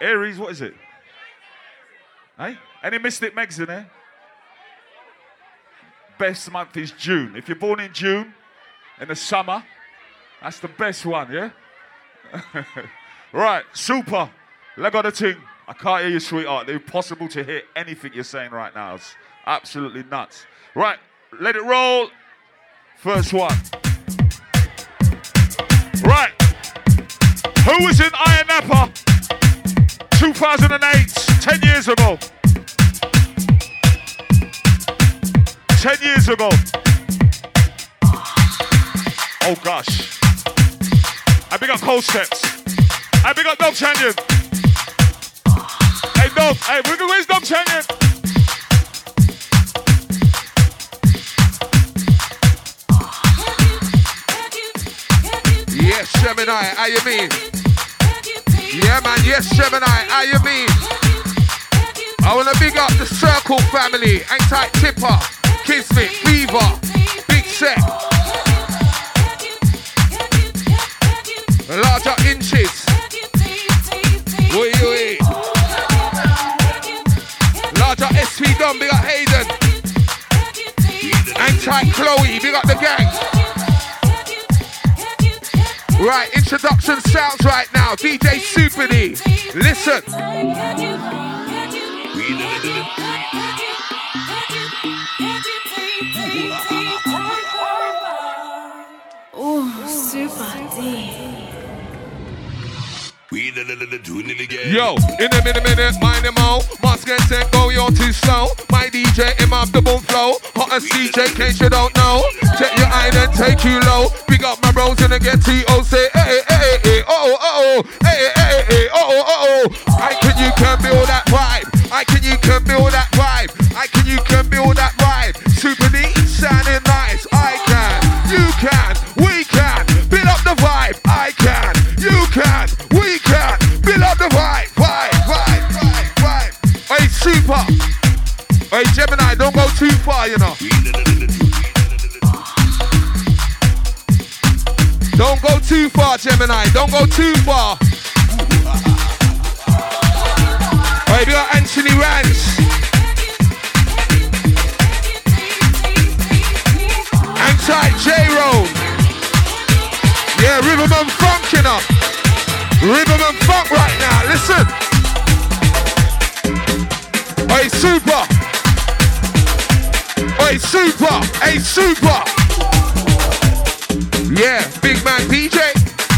Aries, what is it? Hey? Any Mystic Megs in there? Best month is June. If you're born in June, in the summer, that's the best one, yeah? right, super. Leg on the ting. I can't hear you, sweetheart. It's impossible to hear anything you're saying right now. It's absolutely nuts. Right, let it roll. First one. Right. Who was in Ayia Napa 2008, 10 years ago? 10 years ago. Oh gosh. I big up Cold Steps. I big up Dom Chanyon. Hey Dom, hey, where's Dom Chanyon? Yes, Gemini, how you mean? Yeah, man, yes, Gemini, how you mean? I wanna big up the Circle family, Tight Tipper, Kismet, Fever, Big Set. Larger inches. Wait, wait. Larger SP Dom, big up Hayden. Tight Chloe, big up the gang. Right, introduction sounds right now. DJ Super D. Listen. Ooh, Super D. Yo, in a minute, minute, mind them all. Must get set, go, you're too slow. My DJ, him up the boom flow. Hottest DJ, case you don't know. Check your eye, then take you low. Big up my bros and I get T.O. Say, hey, hey, hey, oh, oh, oh, oh. hey, hey, hey, oh, oh, oh, oh. I can, you can build that vibe. I can, you can build that vibe. I can, you can build that Hey. Hey, Gemini, don't go too far, you know. Don't go too far, Gemini. Don't go too far. Hey, we got Anthony Rance. Anti J Road. Yeah, and funk, you know. And funk right now. Listen. Hey, super. Hey, super. Hey, super. Yeah, big man DJ.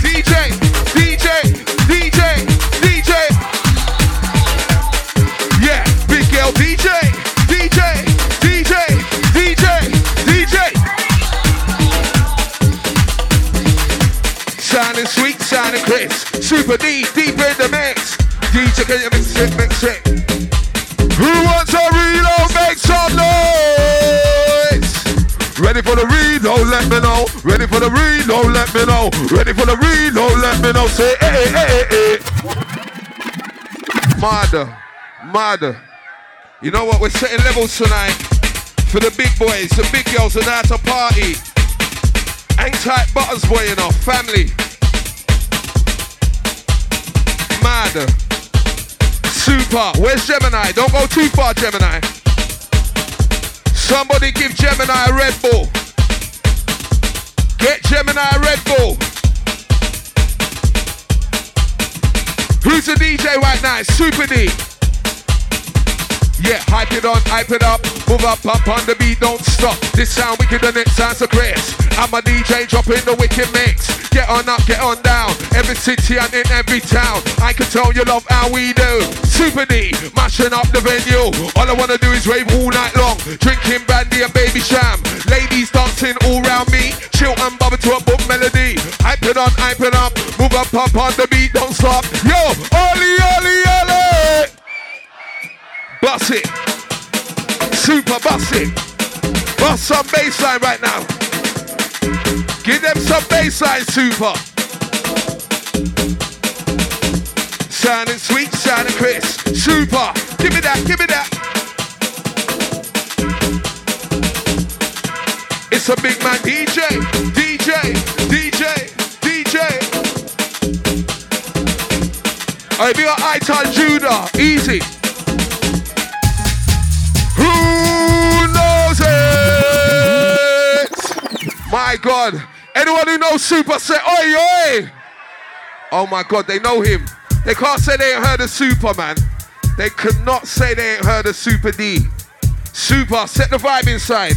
DJ. DJ. DJ. DJ. Yeah, big girl DJ. DJ. DJ. DJ. DJ. Sounding sweet, sounding crisp. Super D, deep in the mix. DJ, can you mix it, mix it? Reload? Let me know. Ready for the reload? Let me know. Ready for the reload? Let me know. Say, eh, eh, eh, hey, hey, hey, hey. Mother, mother. You know what? We're setting levels tonight for the big boys, the big girls, and out to party. Hang tight butters, boy, you know, family. Mad. Super. Where's Gemini? Don't go too far, Gemini. Somebody give Gemini a Red Bull. Get Gemini Red Bull. Who's the DJ right now? It's Super D. Yeah, hype it on, hype it up. Move up, up on the beat, don't stop. This sound wicked and it sounds so crisp. I'm a DJ dropping the wicked mix. Get on up, get on down. Every city and in every town. I can tell you love how we do. Super D, mashing up the venue. All I wanna do is rave all night long. Drinking brandy and Babycham. Ladies dancing all round me. Chill and bubble to a book melody. Hype it on, hype it up. Move up, up on the beat, don't stop. Yo, Ollie, Ollie, Ollie. Bust it. Super bust it. Bust some bassline right now. Give them some bassline, super. Sounding sweet, sounding crisp. Super. Give me that, give me that. It's a big man DJ, DJ, DJ, DJ. Alright, oh, we got Iton Judah. Easy. Who My God. Anyone who knows Super say oi oi. Oh my God, they know him. They can't say they ain't heard of Super, man. They cannot say they ain't heard of Super D. Super, set the vibe inside.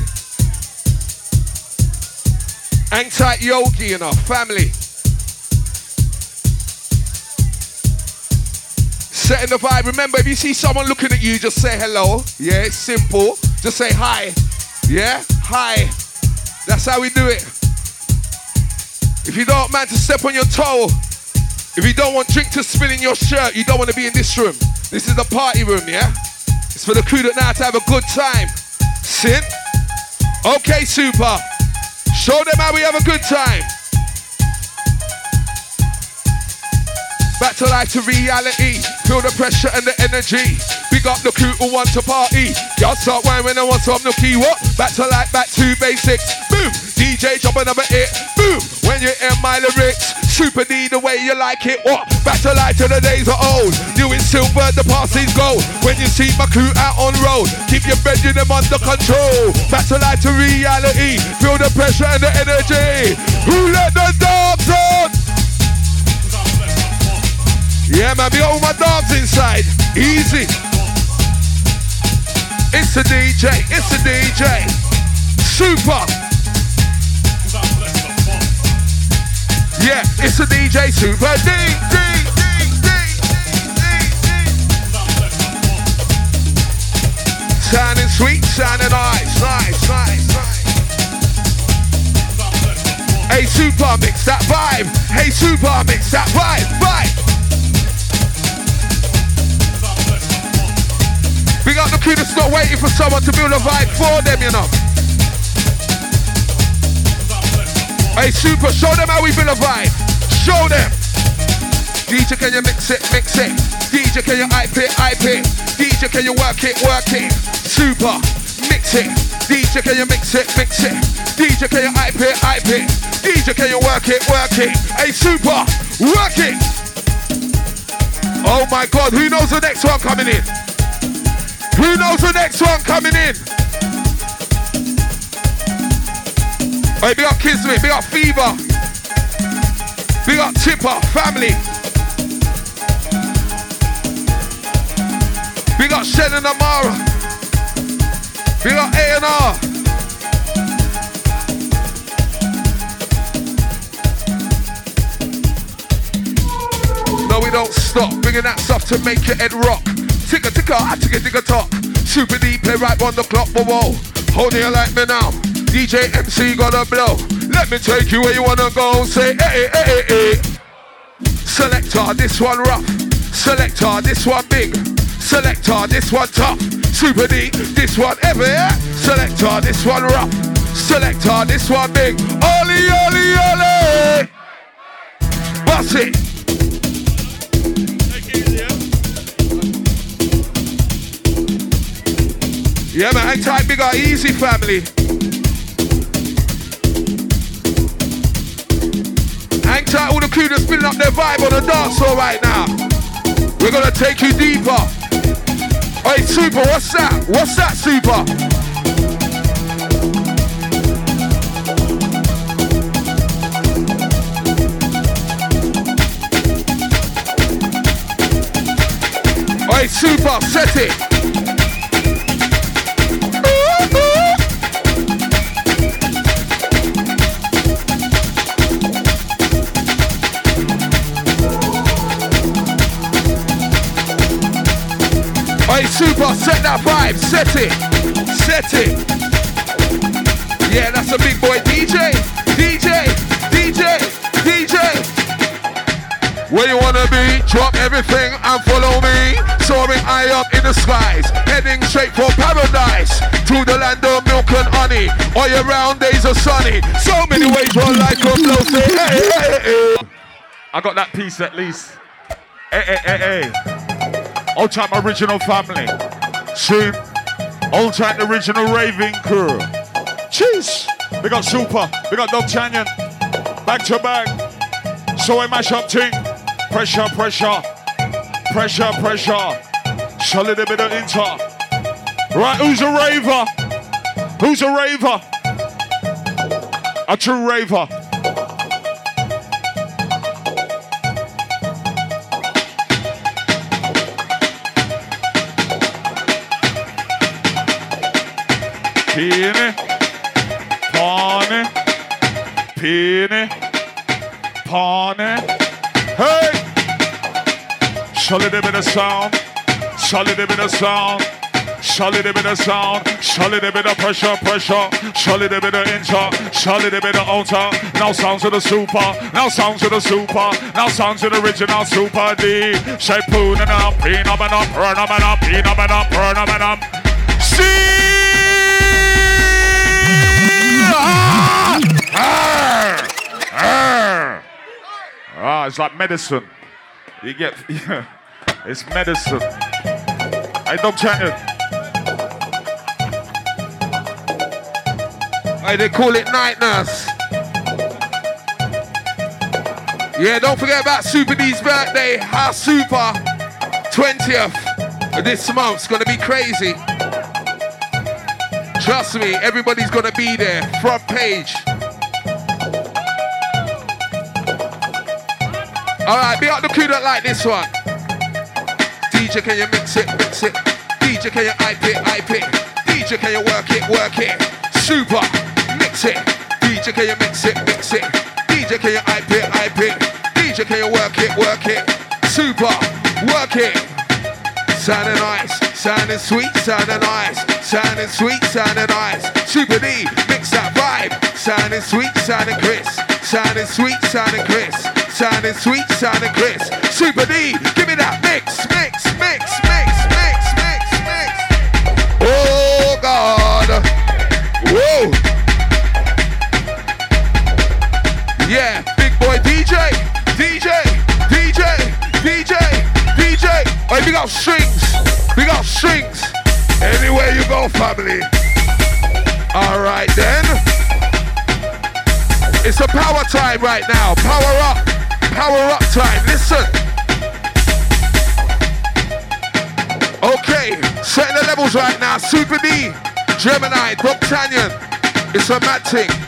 Hang tight Yogi, you know, family. Setting the vibe. Remember, if you see someone looking at you, just say hello. Yeah, it's simple. Just say hi. Yeah, hi. That's how we do it. If you don't man to step on your toe, if you don't want drink to spill in your shirt, you don't want to be in this room. This is the party room, yeah? It's for the crew that now to have a good time. Sit. Okay, super. Show them how we have a good time. Back to life to reality. Feel the pressure and the energy. Big up the crew who want to party. Y'all start whining when I want some nookie. What? Back to life, back to basics. Boom. DJ drop another hit. Boom. When you hear my lyrics. Super D the way you like it. What? Back to life to the days of old. New in silver, the past is gold. When you see my crew out on road, keep your bedroom them under control. Back to life to reality. Feel the pressure and the energy. Who let the dogs on? Yeah, man, we got all my dogs inside. Easy. It's the DJ, it's the DJ. Super. Yeah, it's the DJ Super D, D, D, D, D, D. Sounding sweet, sounding nice, nice, nice, nice. Hey, Super, mix that vibe. Hey, Super, mix that vibe, vibe. Big up the crew that's not waiting for someone to build a vibe for them, you know. Hey, super, show them how we build a vibe. Show them. DJ, can you mix it, mix it? DJ, can you hype it, hype it? DJ, can you work it, work it? Super, mix it. DJ, can you mix it, mix it? DJ, can you hype it, hype it? DJ, can you work it, work it? Hey, super, work it. Oh my God, who knows the next one coming in? Who knows the next one coming in? Hey, big up Kismet, big up Fever. Big up Tipper, family. Big up and Amara. Big up A&R. No, we don't stop. Bringing that stuff to make your head rock. Ticka ticka, I ticka ticka tock. Super deep, play right on the clock, but whoa. Hold it like me now. DJ MC gonna blow. Let me take you where you wanna go. Say, hey, hey, hey, hey. Selector, this one rough. Selector, this one big. Selector, this one tough. Super D, this one ever. Yeah? Selector, this one rough. Selector, this one big. Oli, oli, oli. Bust it. Yeah, man, hang tight, big or easy family. Hang tight, all the crew that's spinning up their vibe on the dance floor right now. We're gonna take you deeper. Hey, Super, what's that? What's that, Super? Hey, Super, set it. Super, set that vibe, set it, set it. Yeah, that's a big boy DJ, DJ, DJ, DJ. Where you wanna be? Drop everything and follow me. Soaring high up in the skies, heading straight for paradise. To the land of milk and honey. All year round days are sunny. So many ways one life could blow. Hey, hey, hey. I got that piece at least. Hey, hey, hey, hey. Old time original family. Soon. Old time original raving crew. Cheese. We got Super. We got Dog Canyon. Back to back. So we mash up ting. Pressure, pressure. pressure, pressure. Solid a bit of inter. Right, who's a raver? Who's a raver? A true raver. Peony, Pawnee, Peony, Pawnee. Hey! Solid a bit of sound, solid a bit of sound. Solid a bit of sound, solid a bit of pressure, pressure, solid a bit of inter, solid a bit of outer. Now sounds of the super, now sounds of the super, now sounds of the original super D. And up, peen up and up, burn up and up, peen up and up, burn up and up. See! Ah! Ah! Ah, it's like medicine. You get, yeah, it's medicine. Hey, Dog Champion. Hey, they call it night nurse. Yeah, don't forget about Super D's birthday. Our Super 20th of this month's gonna be crazy. Trust me, everybody's gonna be there. Front page. Alright, be out the crew that like this one. DJ, can you mix it, mix it? DJ, can you hype it, hype it? DJ, can you work it, work it? Super, mix it. DJ, can you mix it, mix it? DJ, can you hype it, hype it? DJ, can you work it, work it? Super, work it. Sounding nice, sounding sweet, sounding nice, sounding sweet, sounding nice. Super D, mix that vibe. Sounding sweet, sounding crisp, sounding sweet, sounding crisp, sounding sweet, sounding crisp. Super D, give me that mix, mix, mix, mix, mix, mix, mix. Oh God, whoa. Yeah, big boy DJ, DJ, DJ, DJ, DJ. Hey, big up strings, big up strings. Anywhere you go, family. All right then. It's a power time right now. Power up, power up time. Listen. Okay, setting the levels right now. Super D, Gemini, D'Artagnan. It's a mad thing.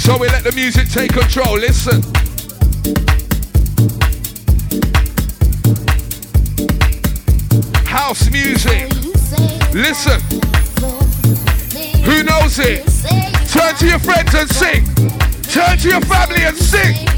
So we let the music take control. Listen. House music. Listen. Who knows it? Turn to your friends and sing. Turn to your family and sing.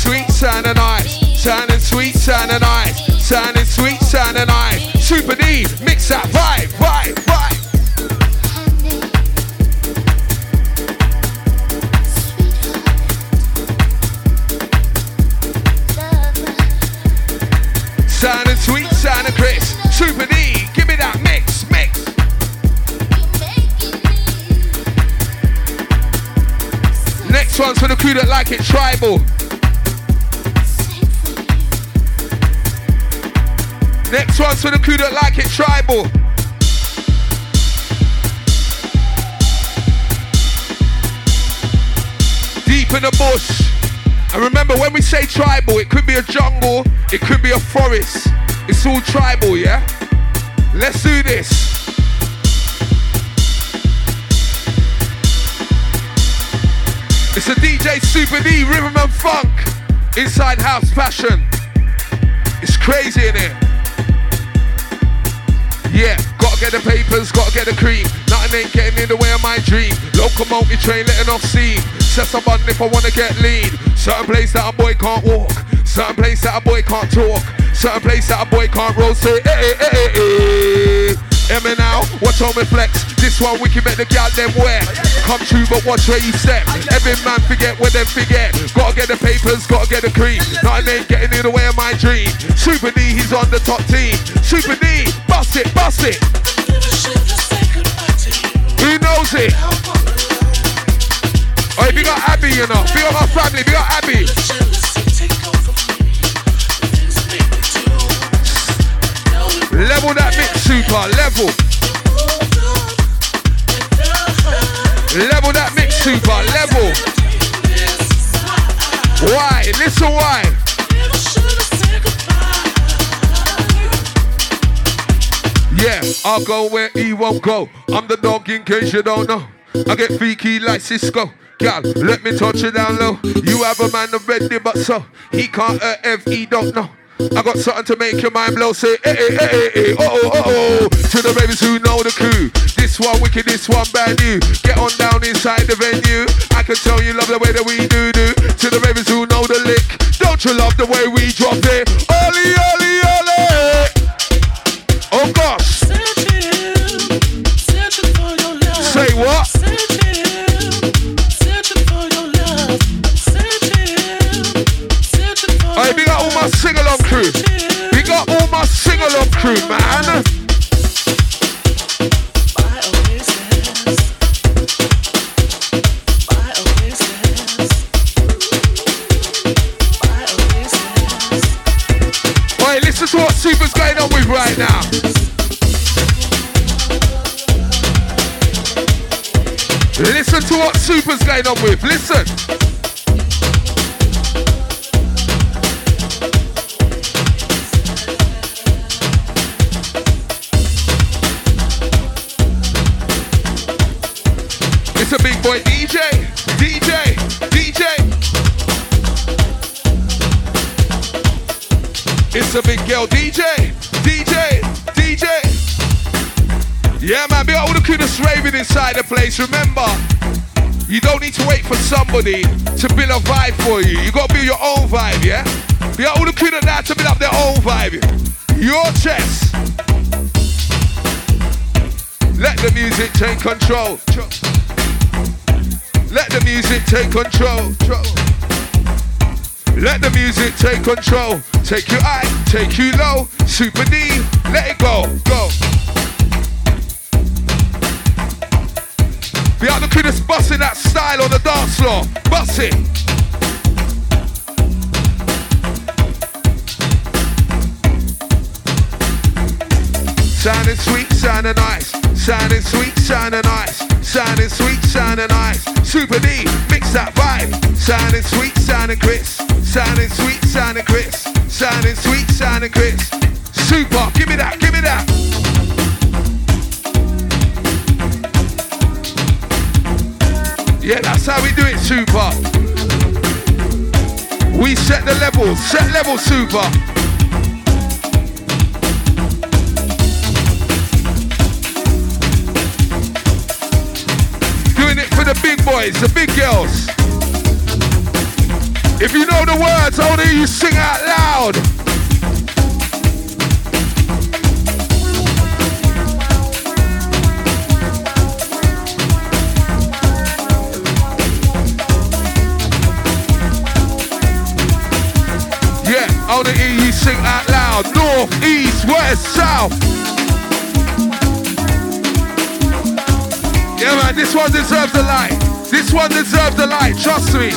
Sweet, sounding nice. Sounding sweet, sounding nice. Sounding sweet, sounding nice. Super D, mix that vibe, vibe, vibe. Sounding sweet, sounding crisp. Super D, give me that mix, mix. Next one's for the crew that like it tribal. Next one's for the crew that like it tribal. Deep in the bush. And remember, when we say tribal, it could be a jungle, it could be a forest. It's all tribal, yeah? Let's do this. It's a DJ Super D, Rhythm and Funk, Inside House Fashion. It's crazy in here. Get the papers, gotta get the cream. Nothing ain't getting in the way of my dream. Locomotive train letting off steam. Set a button if I wanna get lean. Certain place that a boy can't walk. Certain place that a boy can't talk. Certain place that a boy can't roll. Say, eh, eh, eh, eh. Hear me now, watch on flex. This one we can make the gal them wet. Come true, but watch where you step. Every man forget where them forget. Gotta get the papers, gotta get the cream. Nothing ain't getting in the way of my dream. Super D, he's on the top team. Super D, bust it, bust it. Who? Oh, if you got Abby, you know. Big up my family, big up Abby. Level that mix, super, level. Level that mix, super, level. Why? Listen why. Yeah, I'll go where he won't go. I'm the dog in case you don't know. I get freaky like Sisqo. Gal, let me touch it down low. You have a man ready, but so he can't hurt if he don't know. I got something to make your mind blow. Say, eh, eh, eh, eh, oh, oh, oh, oh. To the babies who know the crew. This one wicked, this one brand new. Get on down inside the venue. I can tell you love the way that we do do. To the babies who know the lick. Don't you love the way we drop it? Ollie, ollie, ollie. Oh gosh. My sing along crew. Big up all my sing along crew, man. Hey, listen to what Super's going on with right now. Listen to what Super's going on with. Listen. It's a big girl DJ, DJ, DJ. Yeah, man, be all the crew that's raving inside the place. Remember, you don't need to wait for somebody to build a vibe for you. You gotta build your own vibe, yeah? Be all the crew now to build up their own vibe. Your chest. Let the music take control. Let the music take control. Let the music take control. Take you high, take you low. Super D, let it go, go. The crew that's busting that style on the dance floor. Bust it. Sounding sweet, sounding nice. Sounding sweet, sounding nice. Sounding sweet, sounding nice. Super D, mix that vibe. Sounding sweet, sounding crisp. Sounding sweet, sounding crisp. Sounding sweet, sounding crisp. Super, give me that, give me that. Yeah, that's how we do it, super. We set the levels, set level, super. Big boys, the big girls. If you know the words, hear you sing out loud. Yeah, hear you sing out loud. North, east, west, south. Yeah, man, this one deserves a light. This one deserves a light, trust me.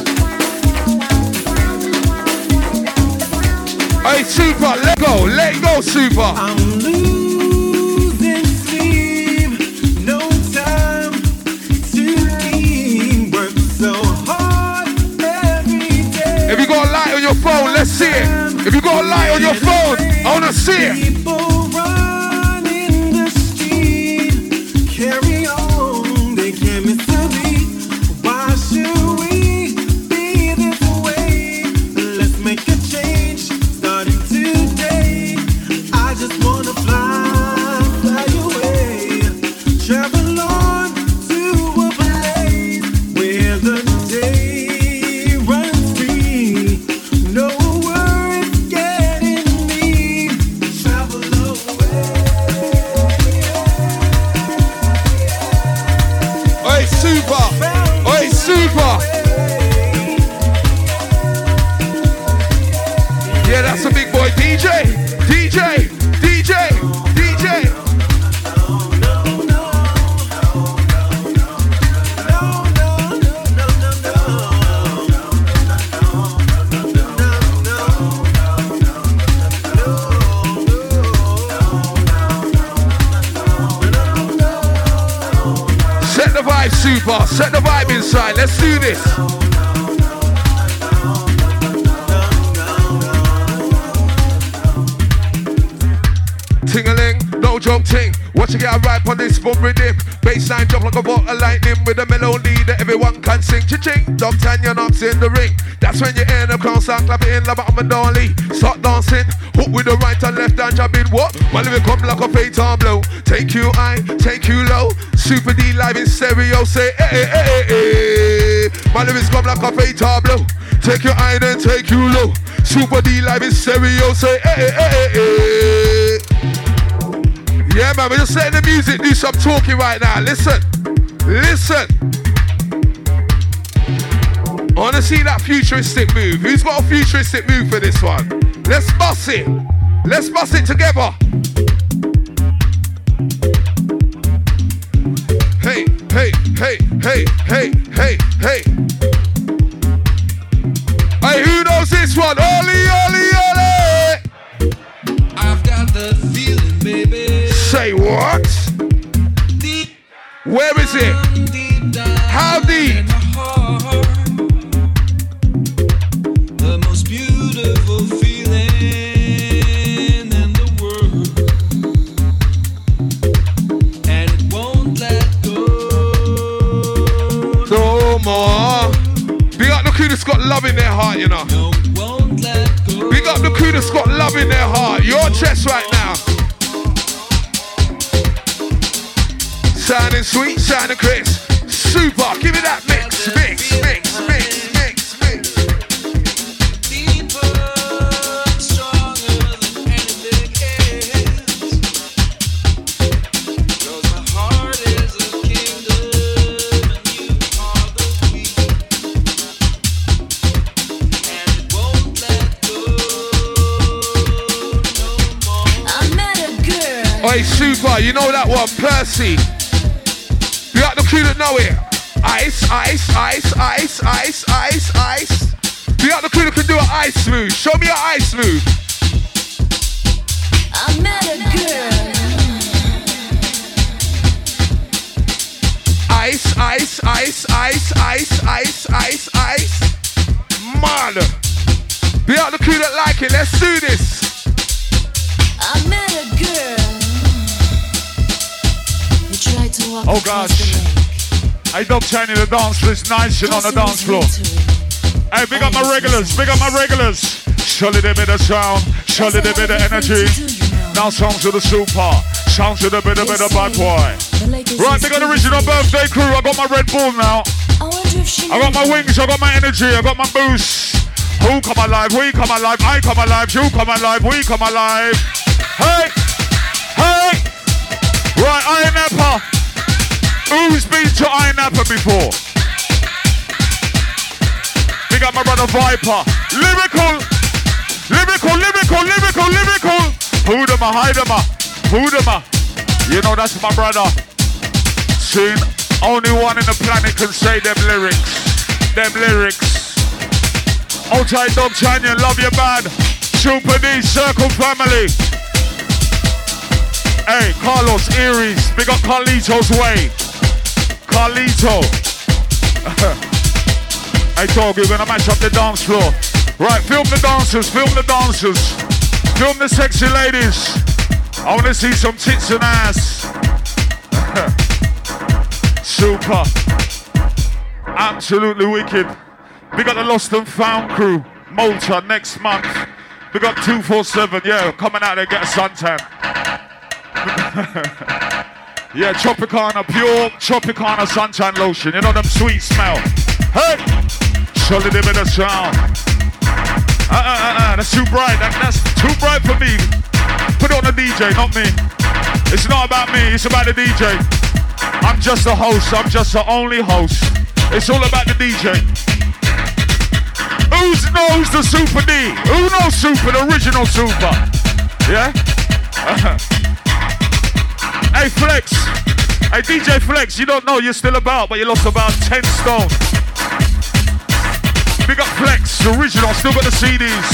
Hey, super, let go, let go, super. I'm losing sleep, no time to work so hard every day. If you got a light on your phone, let's see it. If you got a light on your phone, I wanna see it. Dog ten your knocks in the ring. That's when you hear them crown sound clap it in like I'm a dolly. Start dancing, hook with the right and left hand jabbing. What? My lyric come like a phaeton blow. Take you high, take you low. Super D live in stereo. Say eh eh eh eh eh. My lyrics come like a phaeton blow. Take you high then take you low. Super D live in stereo. Say eh eh eh eh. Yeah, man, we're just letting the music do some talking right now. Listen, listen. I want to see that futuristic move. Who's got a futuristic move for this one? Let's bust it. Let's bust it together. Hey, hey, hey, hey, hey, hey, hey. Hey, who knows this one? Oli, Oli, Oli. I've got the feeling, baby. Say what? Deep, Where is it? How deep? Crew that's got love in their heart. Your chest right now. Sounding sweet, sounding crisp. Super. Give me that mix, mix, mix, mix, Oi, super, you know that one, Percy. You got the crew that know it. Ice, ice, ice, ice, ice, ice, ice. You got the crew that can do an ice move. Show me an ice move. I met a girl. Ice, ice, ice, ice, ice, ice, ice, ice. Man. Be out the crew that like it. Let's do this. I met a girl. Oh, gosh. lake. Hey, Dog Tiny, the dance floor is nice and on the dance floor. Hey, big up my regulars, big up my regulars. Surely they bit of sound, surely they bit of energy. Now songs to the super, sounds to the bit of bit of bad boy. Right, as got the original birthday crew. I got my Red Bull now. I I got my wings, I got my energy, I got my boost. Who come alive? We come alive. I come alive. You come alive. We come alive. Hey, hey. Right, Ayia Napa. Who's been to Ayia Napa before? Big up my brother Viper. Lyrical, lyrical, lyrical, lyrical, lyrical. Who them a hide them a? Who them a? You know that's my brother. Seen only one in the planet can say them lyrics. Them lyrics. Outside Dog Canyon, love you bad. Super D, Circle Family. Hey, Carlos Eries, big up Carlito's way. Carlito. hey, dog, you're gonna match up the dance floor. Right, film the dancers, film the dancers. Film the sexy ladies. I wanna see some tits and ass. Super. Absolutely wicked. We got the Lost and Found crew, Malta next month. We got 247, yeah, coming out there, get a suntan. yeah, Tropicana, pure Tropicana suntan lotion. You know them sweet smell. Hey! Solid bit of sound. Uh, uh, uh, uh, that's too bright. That, that's too bright for me. Put it on the DJ, not me. It's not about me, it's about the DJ. I'm just a host, I'm just the only host. It's all about the DJ. Who knows the Super D? Who knows Super, the original Super? Yeah? hey, Flex. Hey, DJ Flex, you don't know you're still about, but you lost about 10 stone. Big up Flex, original, still got the CDs.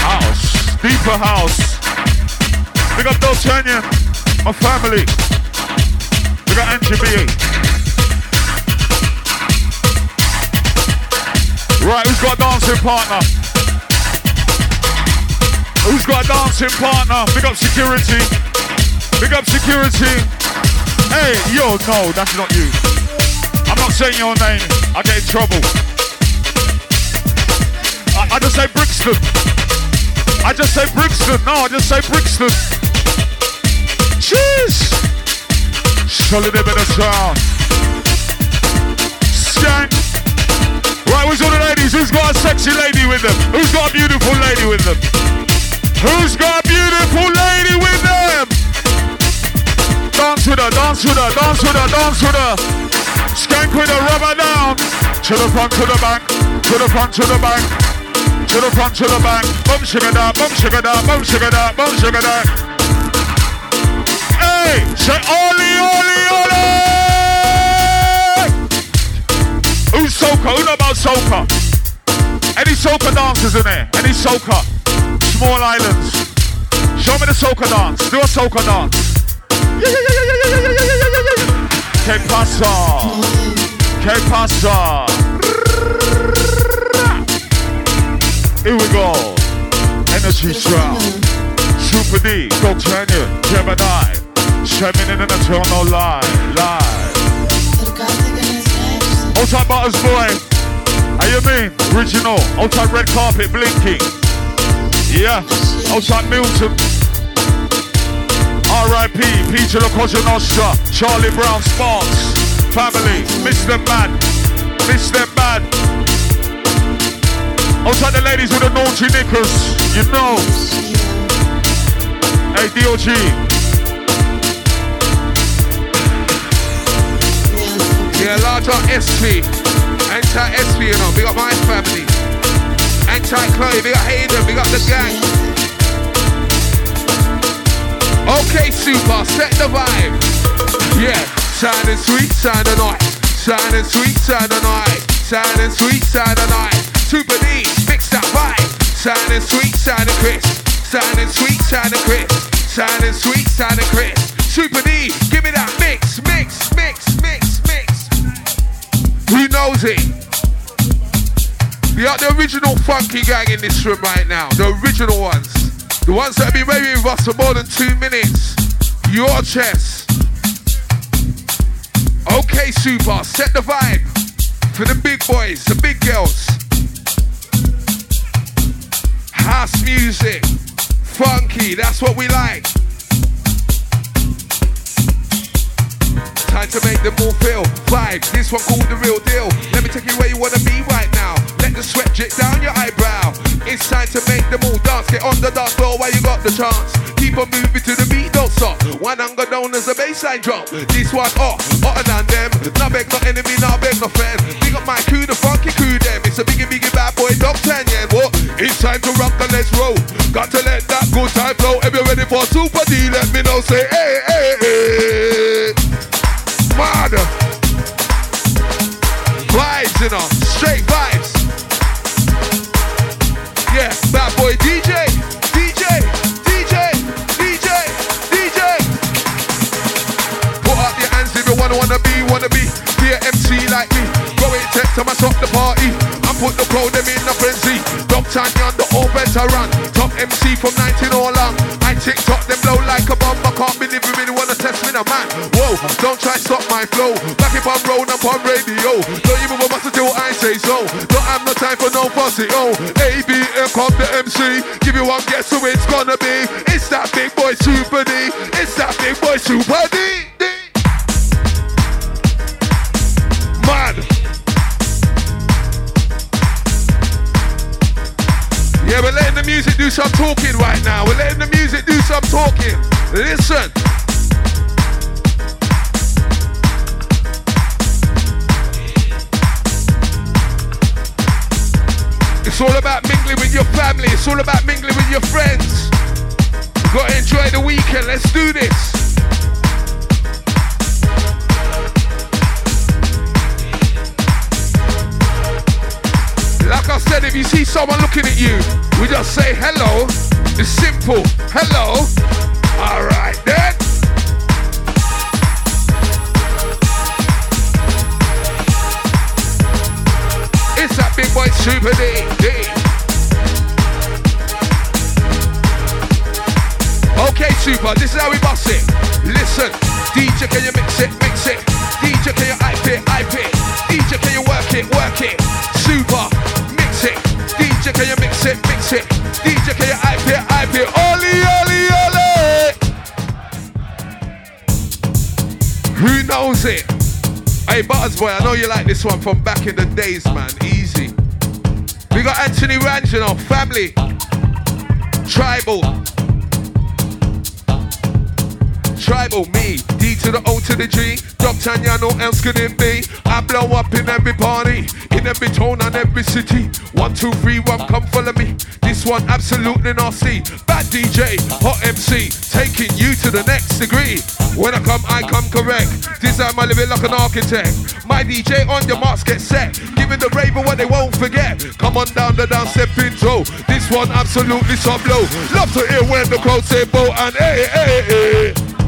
House, deeper house. Big up D'Artagnan, my family. Big up Angie B. Right, who's got a dancing partner? Who's got a dancing partner? Big up security. Big up security. Hey, yo, no, that's not you. I'm not saying your name. I get in trouble. I, I just say Brixton. I just say Brixton. No, I just say Brixton. Cheers. Solid bit of sound. Skank. Right, where's all the ladies? Who's got a sexy lady with them? Who's got a beautiful lady with them? Who's got a beautiful lady with them? Dance with her, dance with her, dance with her, dance with her. Skank with her, rub her down. To the front, to the back, to the front, to the back, to the front, to the back. Bum sugar da, bum sugar da, bum sugar da, bum sugar da. Hey, say Oli, Oli, Oli! Who's soca? Who know about soca? Any soca dancers in there? Any soca? Small islands. Show me the soca dance. Do a soca dance. ¿Qué pasa? ¿Qué pasa? Here we go. Energy sound. Super D, go turn. Gemini. Shaming in an eternal lie. Lie. Old time butters boy. How you mean? Original. Old time red carpet blinking. Yeah. Old time Milton. R.I.P. Peter La Cosa Nostra. Charlie Brown Sparks. Family. Them bad. Them bad. Time the ladies with the naughty knickers. You know. Hey, DOG. Yeah, large on SP. Anti-SP, you know. Big up my family. Anti-Chloe, big up Hayden, big up the gang. Okay, super, set the vibe. Yeah, sounding sweet, sounding night. Sounding sweet, sounding night. Sounding sweet, sounding night. Super D, mix that vibe. Sounding sweet, sounding crisp. Sounding sweet, sounding crisp. Sounding sweet, sounding crisp. Super D, give me that mix, mix, mix, mix, mix. Who knows it? We got the original funky gang in this room right now. The original ones. The ones that have been raving with us for more than two minutes. Your chest. Okay, super. Set the vibe for the big boys, the big girls. House music. Funky. That's what we like. Time to make them all feel vibe. This one called the real deal. Let me take you where you wanna be right now. Let the sweat drip down your eyebrow. It's time to chance. Keep on moving to the beat, don't stop. One and go down as a baseline drop. This one off, hotter than them. Not beg no enemy, not beg no friend. Big up my crew, the funky crew them. It's a biggie, biggie bad boy, dog ten, yeah. What? It's time to rock and let's roll. Got to let that good time flow. If you're ready for Super D, let me know. Say, hey, hey, hey. Mad. Vibes, you know, straight vibes. The party. And put the crowd them in a frenzy. Dog on the old veteran. Top MC from 19 all along. I tick tock them blow like a bomb. I can't believe you really wanna test me, now, man. Whoa, don't try stop my flow. Back if I'm rolling up on radio. Don't even want to till I say so. Don't have no time for no fussy. Oh, ABM come the MC. Give you one guess who it's gonna be. It's that big boy Super D. It's that big boy Super D. do some talking right now. We're letting the music do some talking. Listen. It's all about mingling with your family. It's all about mingling with your friends. You gotta enjoy the weekend. Let's do this. I said, if you see someone looking at you, we just say hello. It's simple. Hello. All right then. It's that big boy Super D. D. Okay, Super, this is how we bust it. Listen, DJ, can you mix it, mix it? DJ, can you hype it, hype it? DJ, can you work it, work it? Can you mix it, mix it? DJ, can you hype it? Oli, oli, oli! Who knows it? Hey, Butters Boy, I know you like this one from back in the days, man. Easy. We got Anthony Rangino, family. Tribal. Tribal, me. D to the O to the G. Drop Tanya, no else could it be. I blow up in every party, in every town and every city. One, two, three, one, come follow me. This one absolutely nasty. Bad DJ, hot MC, taking you to the next degree. When I come, I come correct. Design my living like an architect. My DJ on your marks get set. Giving the raver what they won't forget. Come on down the down intro. This one absolutely some low. Love to hear when the crowd say bo and hey, hey, hey.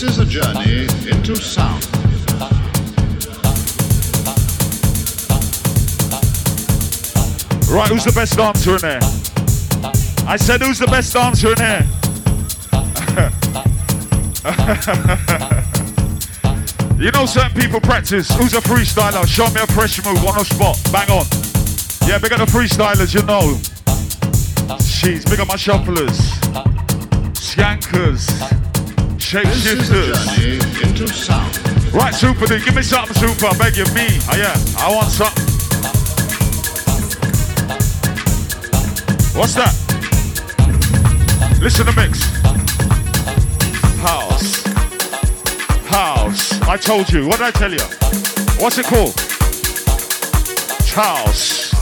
This is a journey into sound. Right, who's the best dancer in there? I said, who's the best dancer in there? you know, certain people practice. Who's a freestyler? Show me a fresh move on the spot. Bang on. Yeah, big up the freestylers, you know. Jeez, big up my shufflers, skankers, shapeshifters. into. Right, Super D, give me something, Super. I beg you, me. Oh, yeah, I want something. What's that? Listen to mix. House. House. I told you. What did I tell you? What's it called? House.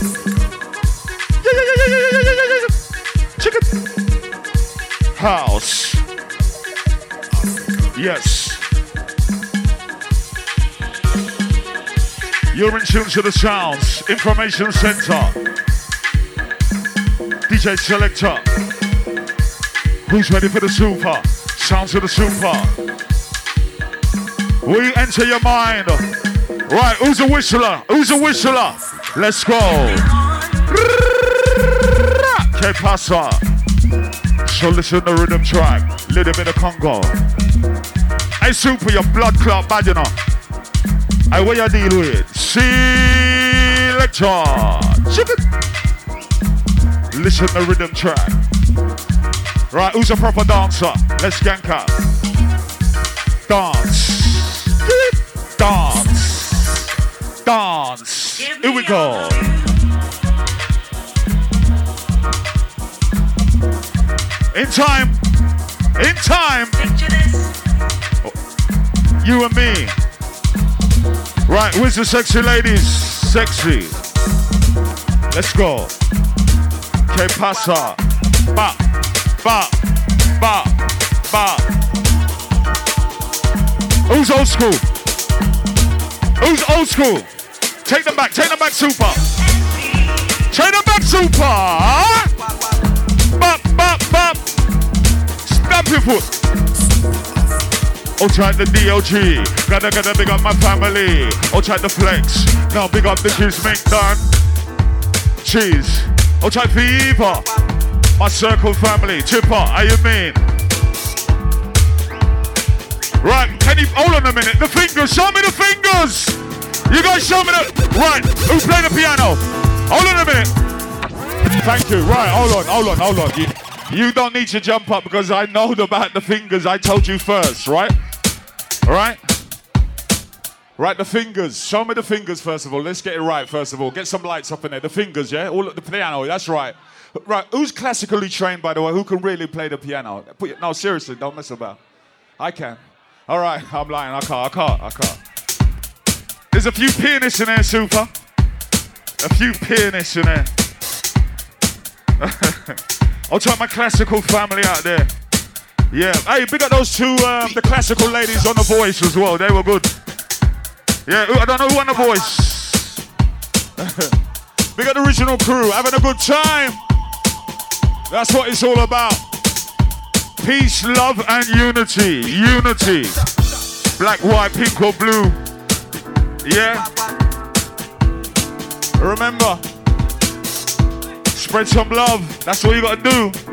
Yeah, yeah, yeah, yeah, yeah, yeah, yeah, yeah. Chicken. House. Yes. You're in tune to the sounds. Information Center. DJ Selector. Who's ready for the super? Sounds of the super. We enter your mind. Right, who's a whistler? Who's a whistler? Let's go. Que pasa? So listen to the rhythm track. Little bit of Congo. Hey, super, your blood clot bad, you know. Hey, what you deal with? Selector. Chicken. Listen to the rhythm track. Right, who's a proper dancer? Let's gank up. Dance. Dance. Dance. Here we go. In time. In time. You and me. Right, where's the sexy ladies? Sexy. Let's go. Que pasa? Ba, ba, ba, ba. Who's old school? Who's old school? Take them back, take them back, super. Take them back, super. Bop, bop, bop. Stamp your foot. Oh, try the DLG. Gotta, gotta big up my family. Oh, try the flex. Now big up the cheese make done. Cheese. Oh, try fever. My circle family. Chipper, how you mean? Right, can you hold on a minute? The fingers, show me the fingers. You guys show me the right. Who playing the piano? Hold on a minute. Thank you. Right, hold on, hold on, hold on. You, you don't need to jump up because I know about the fingers. I told you first, right? All right. Right, the fingers. Show me the fingers first of all. Let's get it right first of all. Get some lights up in there. The fingers, yeah. All the piano. That's right. Right. Who's classically trained, by the way? Who can really play the piano? No, seriously, don't mess about. I can. All right, I'm lying. I can't. I can't. I can't. There's a few pianists in there, super. A few pianists in there. I'll try my classical family out there. Yeah. Hey, big up those two, um, the classical ladies on the voice as well. They were good. Yeah, I don't know who on the voice. big up the original crew, having a good time. That's what it's all about. Peace, love, and unity. Unity. Black, white, pink, or blue. Yeah. Remember, spread some love. That's what you gotta do.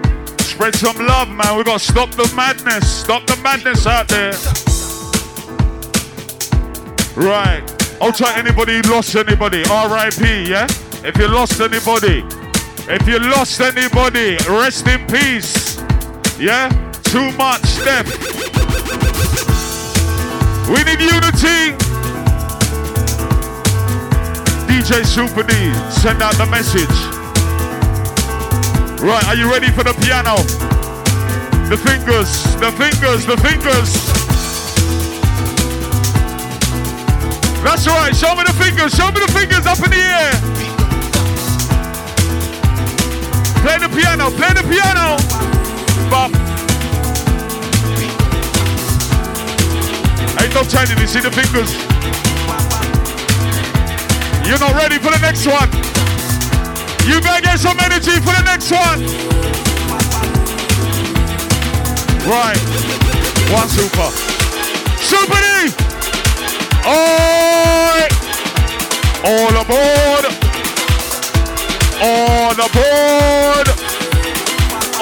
Spread some love, man. We gotta stop the madness. Stop the madness out there. Right. I'll try anybody lost anybody. R.I.P. Yeah. If you lost anybody, if you lost anybody, rest in peace. Yeah. Too much step. We need unity. DJ Super D, send out the message. Right, are you ready for the piano? The fingers, the fingers, the fingers. That's right, show me the fingers, show me the fingers up in the air. Play the piano, play the piano. Bop. Ain't no turning, you see the fingers. You're not ready for the next one. You better get some energy for the next one. Right. One super. Super D! Oi! All aboard! On aboard!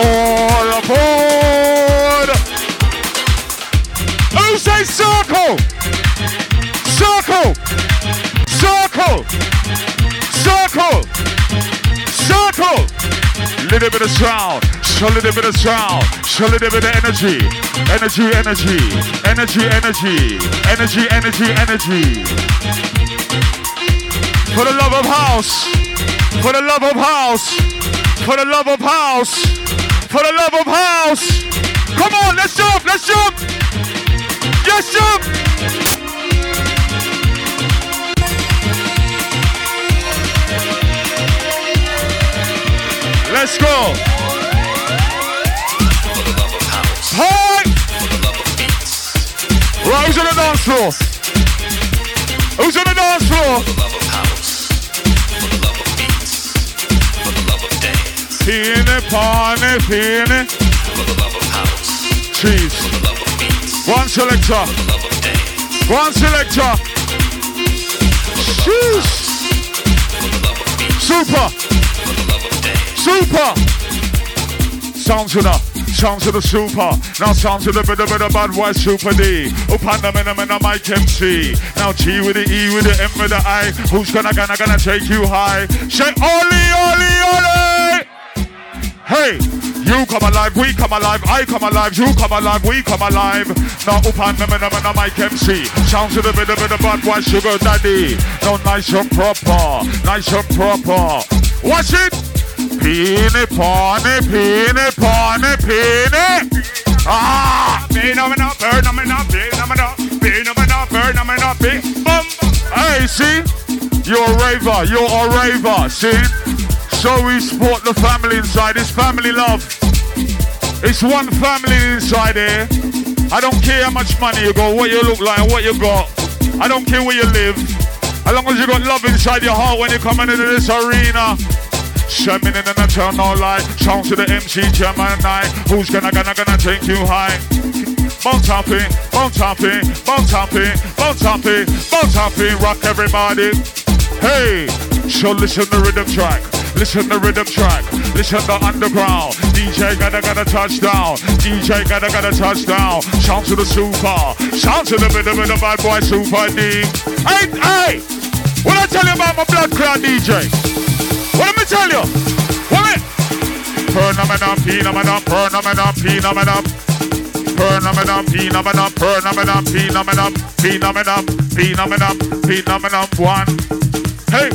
All aboard! Who says circle? Circle! Circle! Circle! Circle! Little bit of sound, show little bit of sound, show little bit of energy. Energy, energy, energy, energy, energy, energy, energy. For the love of house, for the love of house, for the love of house, for the love of house. Come on, let's jump, let's jump. Yes, jump. Let's go. Hey! Right, who's on the dance floor? Who's on the dance floor? Peony, pony, peony. Cheese. One selector. One selector. Cheese. Super. Super. Sounds to the, sound to the super. Now sound to the bit of of bad boy super D. Up on the minimum of my MC. Now G with the E with the M with the I. Who's gonna gonna gonna take you high? Say Oli Oli Oli. Hey, you come alive, we come alive, I come alive, you come alive, we come alive. Now up on the minimum of my MC. Sound to the bit of of bad boy sugar daddy. Now nice and proper, nice and proper. Watch it. Peony, pony, peony, pony, peony. Ah! Phenomena, phenomena, phenomena, phenomena, phenomena, phenomena. Bum. Hey, see? You're a raver, you're a raver, see? So we support the family inside. It's family love. It's one family inside here. I don't care how much money you got, what you look like, what you got. I don't care where you live. As long as you got love inside your heart when you come into this arena. Shamin in the turn no light. Sound to the MC Gemini. Who's gonna gonna gonna take you high? Bounce hopping, bounce hopping, bounce hopping, bounce hopping, bounce hopping, rock everybody. Hey, so listen the rhythm track. Listen the rhythm track. Listen the underground. DJ gotta gotta touchdown. DJ gotta gotta touchdown. Shout to the super. Shout to the bit of the bad boy super D. Hey, hey! What I tell you about my blood clot DJ? What let me tell you? What? Phenomenon, phenomenon, phenomenon, phenomenon. Phenomenon, phenomenon, phenomenon, phenomenon, phenomenon, phenomenon, phenomenon, one. Hey!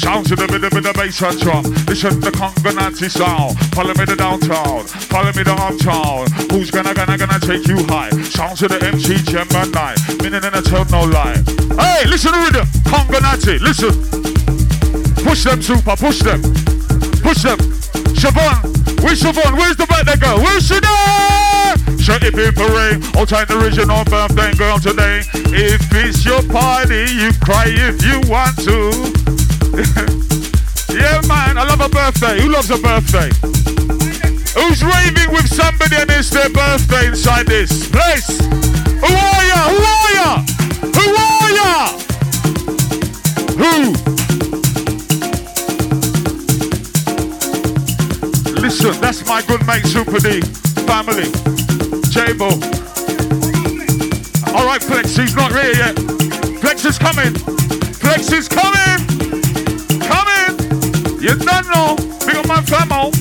Sound to the bit of the bass and drum. Listen to the Congo Natty sound. Follow me to downtown. Follow me to uptown. Who's gonna gonna gonna take you high? Sound to the MC Gemini. Meaning in a tell no lie. Hey, listen to the Congo Natty. Listen. Push them, super. Push them. Push them. Siobhan. Where's Siobhan? Where's the birthday girl? Where's she there? Shut it in parade. All time the original birthday girl today. If it's your party, you cry if you want to. yeah, man, I love a birthday. Who loves a birthday? Who's raving with somebody and it's their birthday inside this place? Who are ya? Who are ya? Who are ya? Who? Listen, that's my good mate Super D. Family. J-Bo. Alright, Flex, he's not here yet. Flex is coming. Flex is coming. Coming. You don't know. Big up my famo.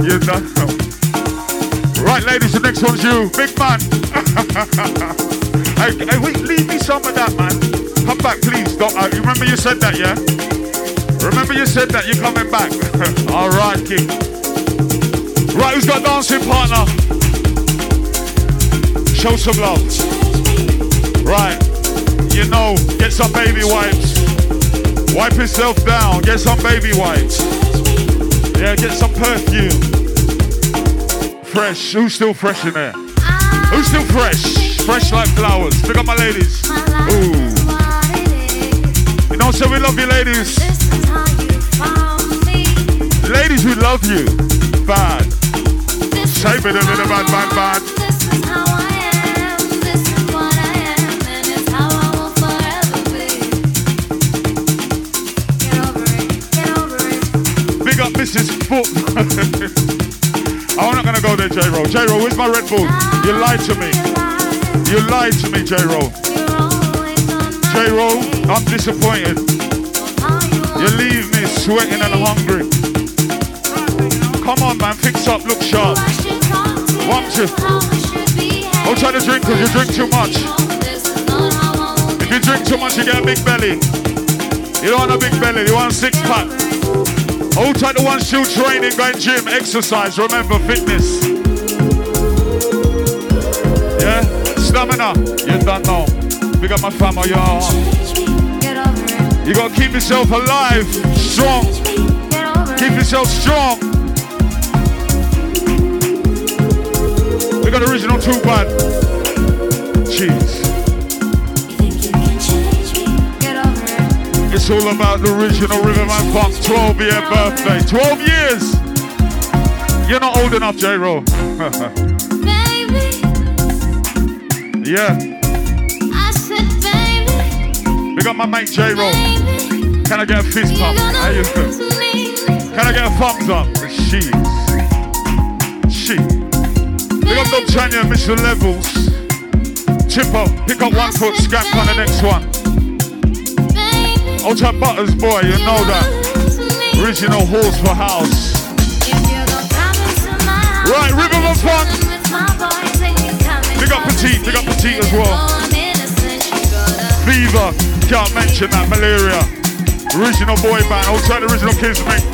you don't know. Right, ladies, the next one's you. Big man. hey, hey, wait, leave me some of that, man. Back, please. Don't, uh, you remember you said that, yeah? Remember you said that you're coming back. All right, King. Right, who's got dancing partner? Show some love. Right, you know, get some baby wipes. Wipe yourself down. Get some baby wipes. Yeah, get some perfume. Fresh. Who's still fresh in there? Who's still fresh? Fresh like flowers. Pick up my ladies. Ooh. Know, so we love you, ladies. Ladies, we love you. Bad. Shape it a little bad, bad, bad. Big up Mrs. Foot. I'm not gonna go there, J-Ro. J-Ro, where's my Red Bull? You lied to me. You lied to me, J-Ro. J-Ro, I'm disappointed. You leave me sweating and hungry. Come on, man, fix up, look sharp. One, two. Don't try to drink because you drink too much. If you drink too much, you get a big belly. You don't want a big belly, you want a six pack. Hold tight to ones still training, going gym, exercise, remember fitness. Yeah? Stamina, you don't know. Big up my family, oh, y'all. You gotta keep yourself alive, strong. Keep yourself strong. We got the original two bad. Jeez. It's all about the original Rhythm and Funk 12 year birthday. 12 years! You're not old enough, J Roll. yeah. We got my mate J Roll. Can I get a fist pump? How you feel? Can I get a thumbs up? Jeez. She. Big up Dom Chanya, Mr. Levels. Chippo, pick up one foot, scrap on the next one. Chap Butters, boy, you know that. Original horse for house. Right, Rhythm of Fun. Big up Petite, big up Petite as well. Fever, can't mention that, malaria. Original boy band, Old Chap original kids make.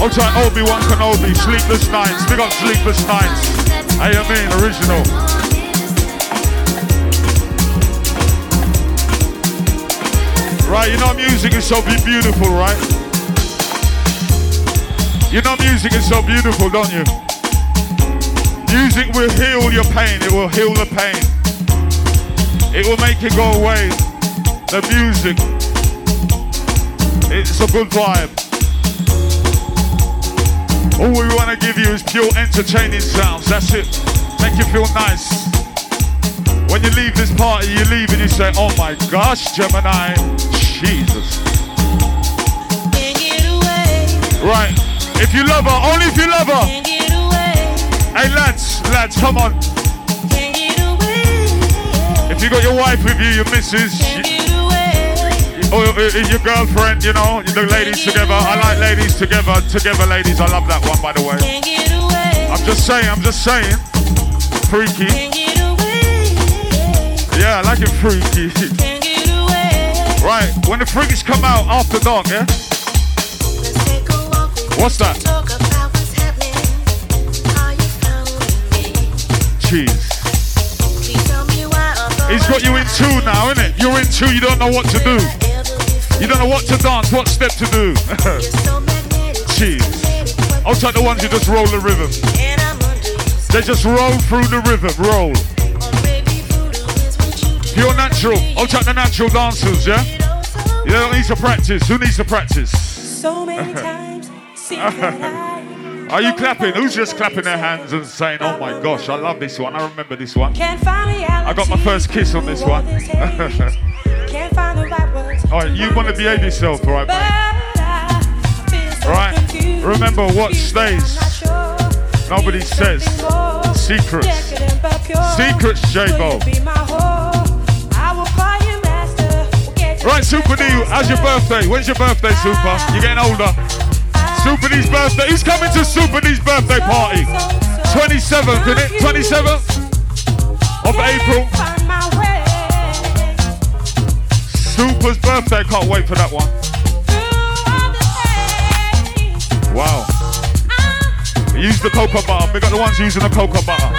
Old Chap Obi-Wan Kenobi, Sleepless Nights, big up Sleepless Nights. You mean, original? Right, you know music is so beautiful, right? You know music is so beautiful, don't you? Music will heal your pain, it will heal the pain. It will make it go away. The music. It's a good vibe. All we want to give you is pure entertaining sounds. That's it. Make you feel nice. When you leave this party, you leave and you say, oh my gosh, Gemini, Jesus. Right. If you love her, only if you love her. Hey lads, lads, come on. You got your wife with you, your missus, or uh, your girlfriend, you know, you the ladies together. I like ladies together. Together, ladies. I love that one, by the way. I'm just saying, I'm just saying. Freaky. Yeah, I like it freaky. right, when the freaks come out after dark, yeah? What's that? Jeez. He's got you in two now, innit? You're in two, you don't know what to do. You don't know what to dance, what step to do. Jeez. I'll take the ones who just roll the rhythm. They just roll through the rhythm, roll. Pure natural. I'll take the natural dancers, yeah? You don't need to practice. Who needs to practice? So many times, seems that I Are you clapping? Who's just clapping their hands and saying, oh my gosh, I love this one. I remember this one. can't find reality. I got my first kiss on this one. can't find the right words. All right, you want to behave yourself, all right, mate? Right. Remember what stays. Nobody says. Secrets. Decadent but pure. Secrets, J-Bo. Will you be my whore? I will call you master. Will get you Right, Super D, how's your birthday? When's your birthday, Super? Ah. You're getting older. Super D's birthday. He's coming to Super D's birthday party? 27th, isn't it? 27th of April. Super's birthday. Can't wait for that one. Wow. Use the cocoa butter. We got the ones using the cocoa butter.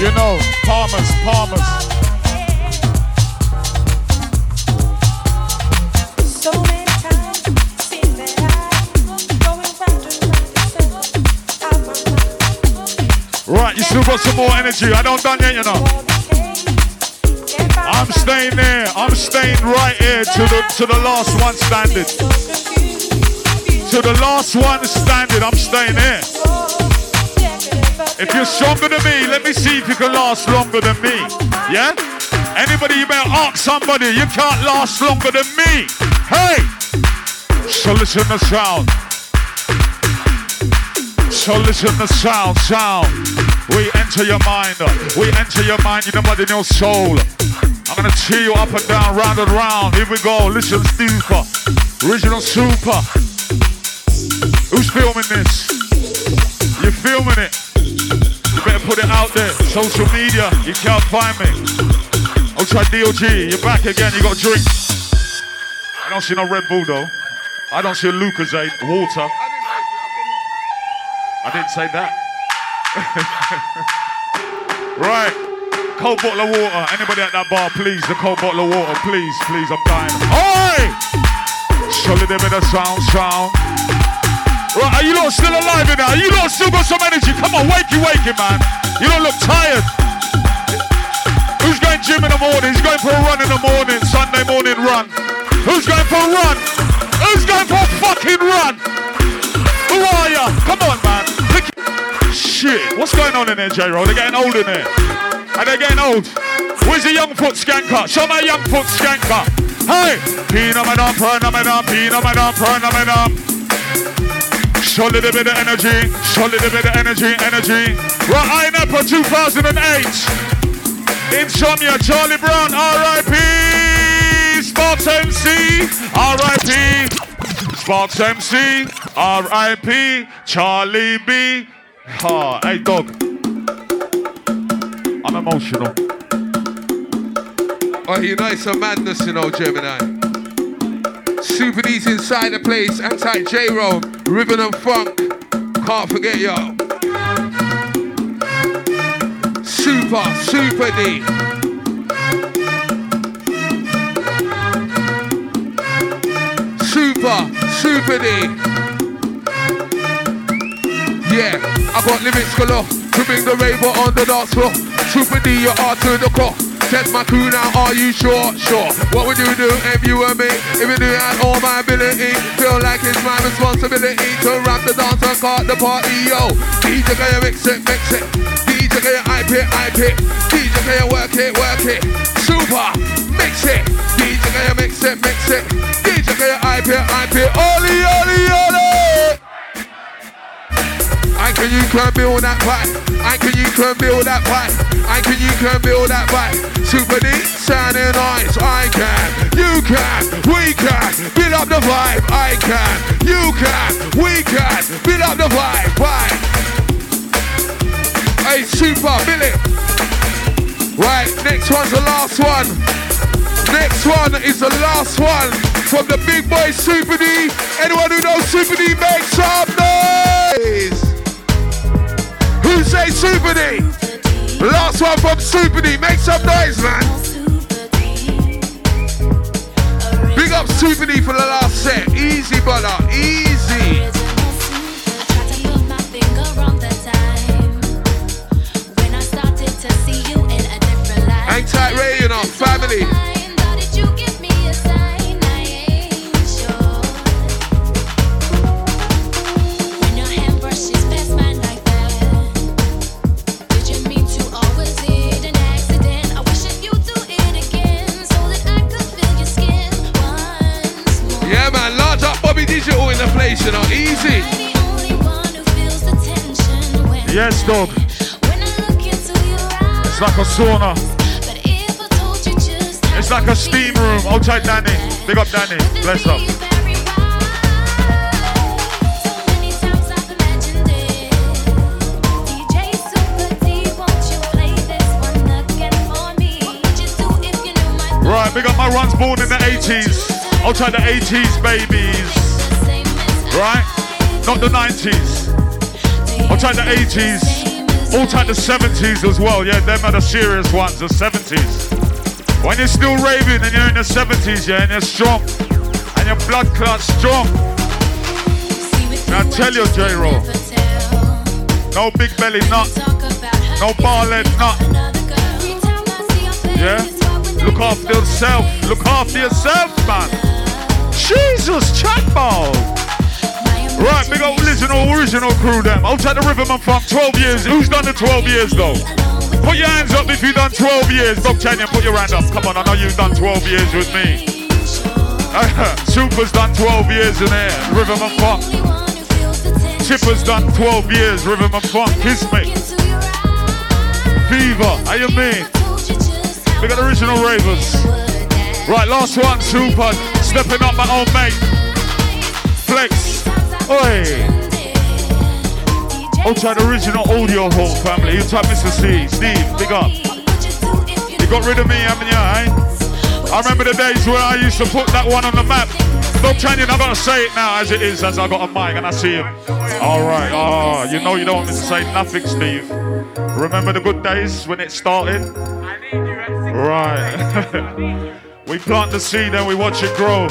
You know, Palmers, Palmers. Still got some more energy. I don't done yet, you know. I'm staying there. I'm staying right here to the to the last one standing. To the last one standing. I'm staying here. If you're stronger than me, let me see if you can last longer than me. Yeah? Anybody, you better ask somebody. You can't last longer than me. Hey! So listen to the sound. So listen to the sound, sound. We enter your mind. We enter your mind, in the body, in your soul. I'm gonna cheer you up and down, round and round. Here we go. Listen, super. Original super. Who's filming this? You're filming it. You better put it out there. Social media. You can't find me. Ultra DOG. You're back again. You got a drink. I don't see no Red Bull though. I don't see a Lucozade. Water. I didn't say that. right. cold bottle of water. Anybody at that bar, please, the cold bottle of water, please, please, I'm dying. Oi! Solid bit of sound, sound. Right, are you lot still alive in there? Are you lot still got some energy? Come on, wakey, wakey, man. You don't look tired. Who's going gym in the morning? Who's going for a run in the morning? Sunday morning run. Who's going for a run? Who's going for a fucking run? Who are ya? Come on, Shit, what's going on in there, J-Roll? They're getting old in there. Are they getting old? Where's the young foot skanker? Show my young foot skanker. Hey! Pina madam, perna madam, pina madam, perna madam. Solid a bit of energy, solid a bit of energy, energy. Right, I for 2008. Insomnia, Charlie Brown, R.I.P. Sparks MC, R.I.P. Sparks MC, R.I.P. Charlie B. Ah, hey dog. I'm emotional. Oh, you know it's a madness, you know, Gemini. Super D's inside the place, anti J Roll, Rhythm and Funk. Can't forget yo. Super, Super D. Super, Super D. Yeah, I got lyrics galore to bring the raver on the dance floor. Super D, you're to the core. Test my crew now, are you sure? Sure. What would you do if you were me? If you had all my ability, feel like it's my responsibility to rap the dance and call the party, yo. DJ, can you mix it, mix it? DJ, can you hype it, hype it? DJ, can you work it, work it? Super, mix it. DJ, can you mix it, mix it? DJ, can you hype it, hype it? Oli, oli, oli! I can you can build that pipe. I can you can build that pipe. I can you can build that pipe. Super deep, sounding nice. I can, you can, we can build up the vibe. I can, you can, we can build up the vibe. Vibe. Hey, super, build it. Right, next one's the last one. Next one is the last one from the big boy Super D. Anyone who knows Super D, make some noise. Who say Super D? Last one from Super D. Make some noise, man. Big up Super D for the last set. Easy, brother. Easy. Hang tight, Ray, you know, family. Digital in the place, you know. Easy. Yes, dog. It's like a sauna. It's like a steam room. Outside Danny. Big up Danny. Bless up. Right, big up my runs born in the 80s. Outside the 80s, babies. Right? Not the 90s. Outside the 80s. Outside the 70s as well. Yeah, them are the serious ones, the 70s. When you're still raving and you're in the 70s, yeah, and you're strong. And your blood clot's strong. Now tell you, J-Roll. No big belly nut. No ball head nut. Yeah? Look after yourself. Look after yourself, man. Jesus, chat ball. Right, big old original, original crew them. Outside the Rhythm and Funk, 12 years. Who's done the 12 years though? Put your hands up if you've done 12 years. Bob Chanyan, put your hand up. Come on, I know you've done 12 years with me. Super's done 12 years in there. And Funk. Chipper's done 12 years. And Funk. Kiss me. Fever. Are you me? We got original ravers. Right, last one, Super. Stepping up my old mate. Flex. Oi. Outside original audio hall family. You type Mr. C. Steve, big up. You got rid of me, haven't you, eh? I remember the days where I used to put that one on the map. Dog Canyon, I gotta say it now as it is, as I got a mic and I see him. All right, oh, you know you don't want me to say nothing, Steve. Remember the good days when it started? Right. we plant the seed and we watch it grow.